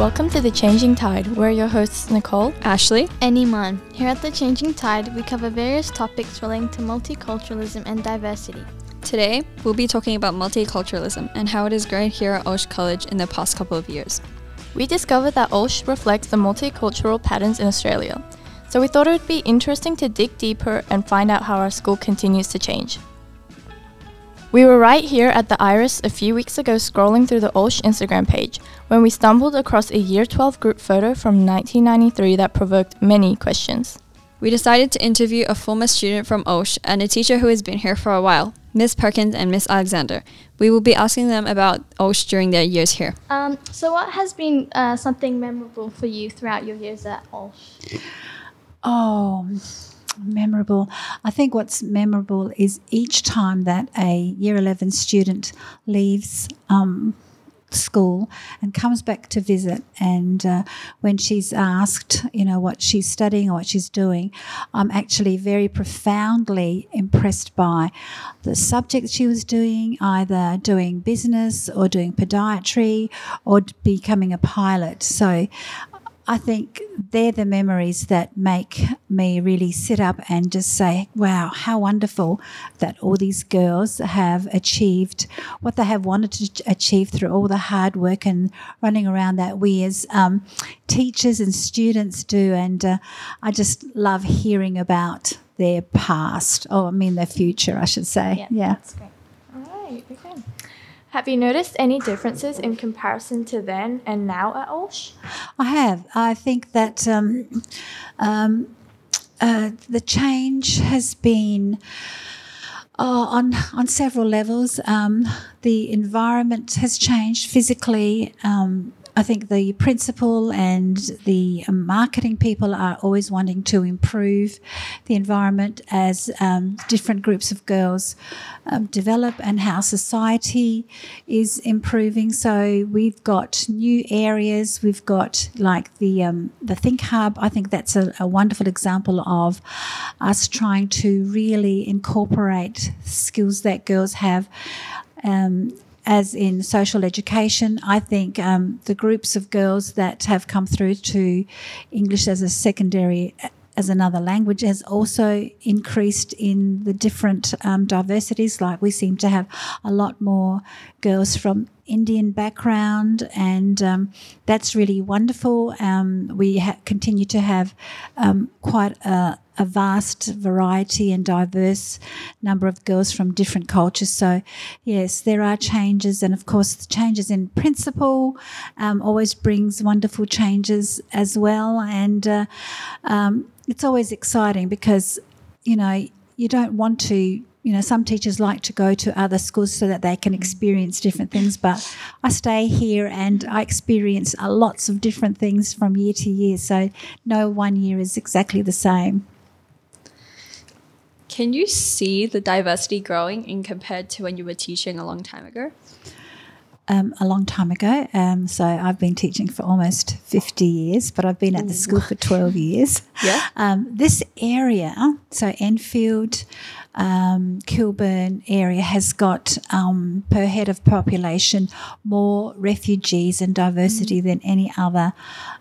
Welcome to The Changing Tide. We're your hosts, Nicole, Ashley, and Iman. Here at The Changing Tide, we cover various topics relating to multiculturalism and diversity. Today, we'll be talking about multiculturalism and how it has grown here at Olsh College in the past couple of years. We discovered that Olsh reflects the multicultural patterns in Australia, so we thought it would be interesting to dig deeper and find out how our school continues to change. We were right here at the Iris a few weeks ago scrolling through the Olsh Instagram page when we stumbled across a Year 12 group photo from 1993 that provoked many questions. We decided to interview a former student from Olsh and a teacher who has been here for a while, Miss Perkins and Miss Alexander. We will be asking them about Olsh during their years here. Um, so, what has been uh, something memorable for you throughout your years at Olsh? Oh, memorable. I think what's memorable is each time that a year 11 student leaves um, school and comes back to visit and uh, when she's asked you know what she's studying or what she's doing i'm actually very profoundly impressed by the subject she was doing either doing business or doing podiatry or becoming a pilot so I think they're the memories that make me really sit up and just say, wow, how wonderful that all these girls have achieved what they have wanted to achieve through all the hard work and running around that we as um, teachers and students do. And uh, I just love hearing about their past, or I mean, their future, I should say. Yeah, yeah. that's great. All right, okay. Have you noticed any differences in comparison to then and now at Olsh? I have. I think that um, um, uh, the change has been. Uh, on on several levels, um, the environment has changed physically. Um, I think the principal and the marketing people are always wanting to improve the environment as um, different groups of girls um, develop and how society is improving. So we've got new areas. We've got like the um, the Think Hub. I think that's a, a wonderful example of us trying to really incorporate skills that girls have. Um, as in social education. I think um, the groups of girls that have come through to English as a secondary as another language has also increased in the different um, diversities. Like we seem to have a lot more girls from Indian background, and um, that's really wonderful. Um, we ha- continue to have um, quite a, a, vast variety and diverse number of girls from different cultures. So, yes, there are changes, and of course, changes in principle um, always brings wonderful changes as well. And uh, um, it's always exciting because you know you don't want to you know, some teachers like to go to other schools so that they can experience different things, but I stay here and I experience lots of different things from year to year. So no one year is exactly the same. Can you see the diversity growing in compared to when you were teaching a long time ago? um, a long time ago. Um, so I've been teaching for almost 50 years, but I've been at the school for 12 years. Yeah. Um, this area, so Enfield, um, Kilburn area has got um, per head of population more refugees and diversity mm. than any other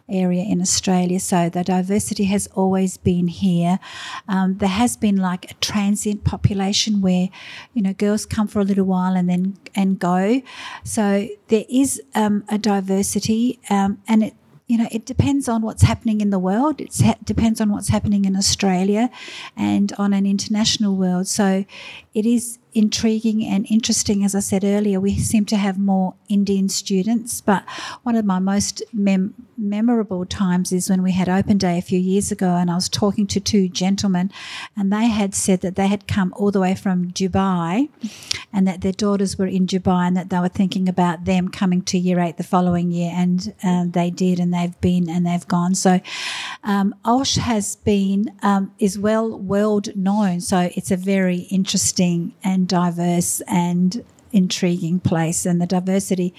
area in Australia. So the diversity has always been here. Um, there has been like a transient population where, you know, girls come for a little while and then and go. So there is um, a diversity, um, and it you know, it depends on what's happening in the world. It ha- depends on what's happening in Australia and on an international world. So it is intriguing and interesting. As I said earlier, we seem to have more Indian students, but one of my most mem- memorable times is when we had open day a few years ago, and I was talking to two gentlemen, and they had said that they had come all the way from Dubai, and that their daughters were in Dubai, and that they were thinking about them coming to year eight the following year, and uh, they did, and they've been and they've gone. So, um, Olsh has been um, is well world known, so it's a very interesting and diverse and intriguing place and the diversity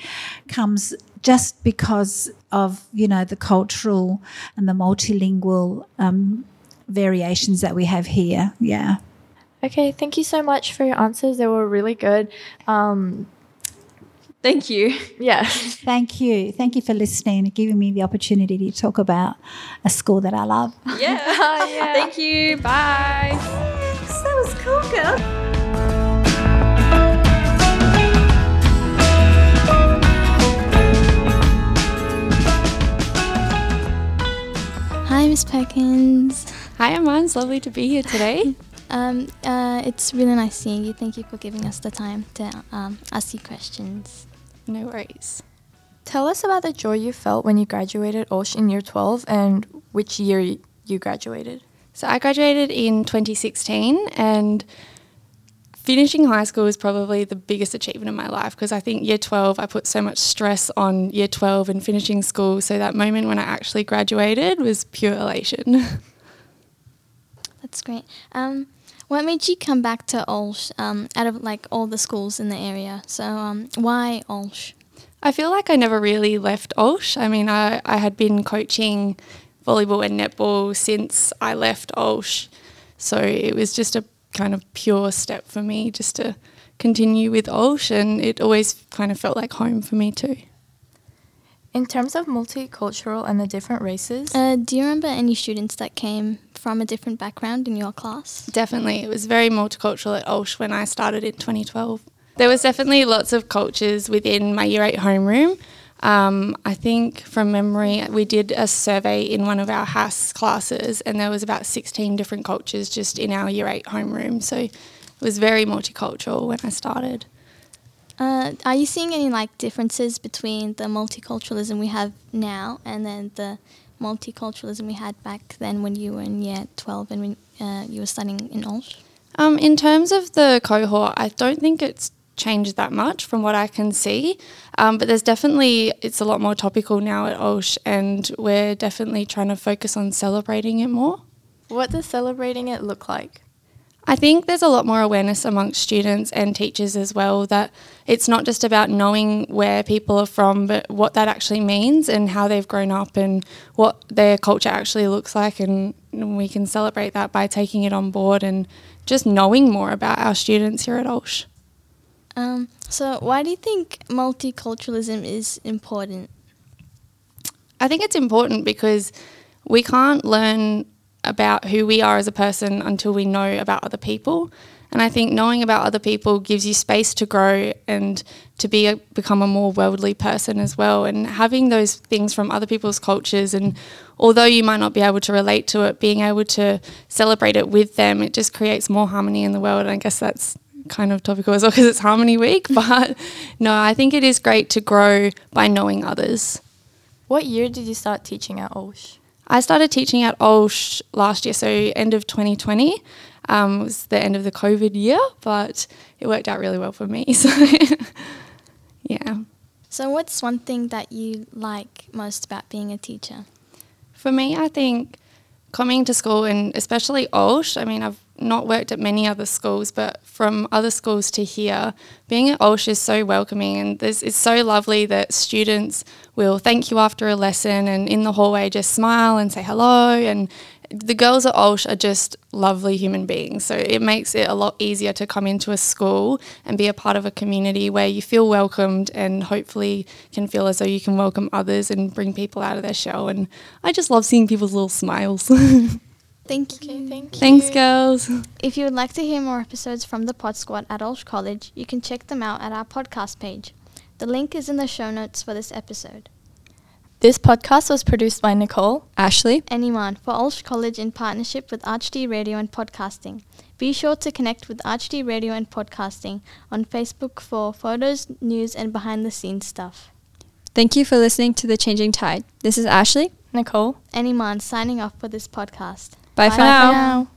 comes just because of you know the cultural and the multilingual um, variations that we have here yeah okay thank you so much for your answers they were really good um, Thank you. Yeah. Thank you. Thank you for listening and giving me the opportunity to talk about a school that I love. Yeah. Thank you. Bye. Thanks. That was cool, girl. Miss Perkins. Hi, Iman. It's lovely to be here today. Um, uh, it's really nice seeing you. Thank you for giving us the time to um, ask you questions. no worries. Tell us about the joy you felt when you graduated Olsh in year 12 and which year you graduated. So I graduated in 2016 and finishing high school was probably the biggest achievement of my life because I think year 12 I put so much stress on year 12 and finishing school so that moment when I actually graduated was pure elation. That's great. Um, what made you come back to Olsh um, out of like all the schools in the area? So um, why Olsh? I feel like I never really left Olsh. I mean, I, I had been coaching volleyball and netball since I left Olsh. So it was just a kind of pure step for me just to continue with Olsh, and it always kind of felt like home for me too. In terms of multicultural and the different races, Uh, do you remember any students that came from a different background in your class? Definitely, it was very multicultural at Olsh when I started in 2012. There was definitely lots of cultures within my year eight homeroom. Um, I think from memory, we did a survey in one of our house classes, and there was about 16 different cultures just in our year eight homeroom. So it was very multicultural when I started. Uh, are you seeing any like differences between the multiculturalism we have now and then the multiculturalism we had back then when you were in year 12 and when uh, you were studying in Olsh? Um, in terms of the cohort, I don't think it's changed that much from what I can see. Um, but there's definitely, it's a lot more topical now at Olsh, and we're definitely trying to focus on celebrating it more. what does celebrating it look like? I think there's a lot more awareness amongst students and teachers as well that it's not just about knowing where people are from, but what that actually means and how they've grown up and what their culture actually looks like. And we can celebrate that by taking it on board and just knowing more about our students here at Olsh. Um, so why do you think multiculturalism is important? I think it's important because we can't learn about who we are as a person until we know about other people. And I think knowing about other people gives you space to grow and to be a, become a more worldly person as well. And having those things from other people's cultures, and although you might not be able to relate to it, being able to celebrate it with them, it just creates more harmony in the world. And I guess that's kind of topical as well because it's Harmony Week. But no, I think it is great to grow by knowing others. What year did you start teaching at Olsh? I started teaching at Olsh last year, so end of 2020 um, was the end of the COVID year, but it worked out really well for me. So, yeah. So what's one thing that you like most about being a teacher? For me, I think coming to school and especially Olsh, I mean, I've not worked at many other schools, but from other schools to here, being at Olsh is so welcoming and it's so lovely that students will thank you after a lesson and in the hallway just smile and say hello and the girls at Olsh are just lovely human beings. So it makes it a lot easier to come into a school and be a part of a community where you feel welcomed and hopefully can feel as though you can welcome others and bring people out of their shell. And I just love seeing people's little smiles. Thank you. Okay, thank you. Thanks, girls. If you would like to hear more episodes from the Pod Squad at Olsh College, you can check them out at our podcast page. The link is in the show notes for this episode. This podcast was produced by Nicole. Ashley. Anyone for Olsh College in partnership with ArchD Radio and Podcasting. Be sure to connect with ArchD Radio and Podcasting on Facebook for photos, news, and behind the scenes stuff. Thank you for listening to The Changing Tide. This is Ashley. Nicole. Iman signing off for this podcast. Bye, Bye for for now. now.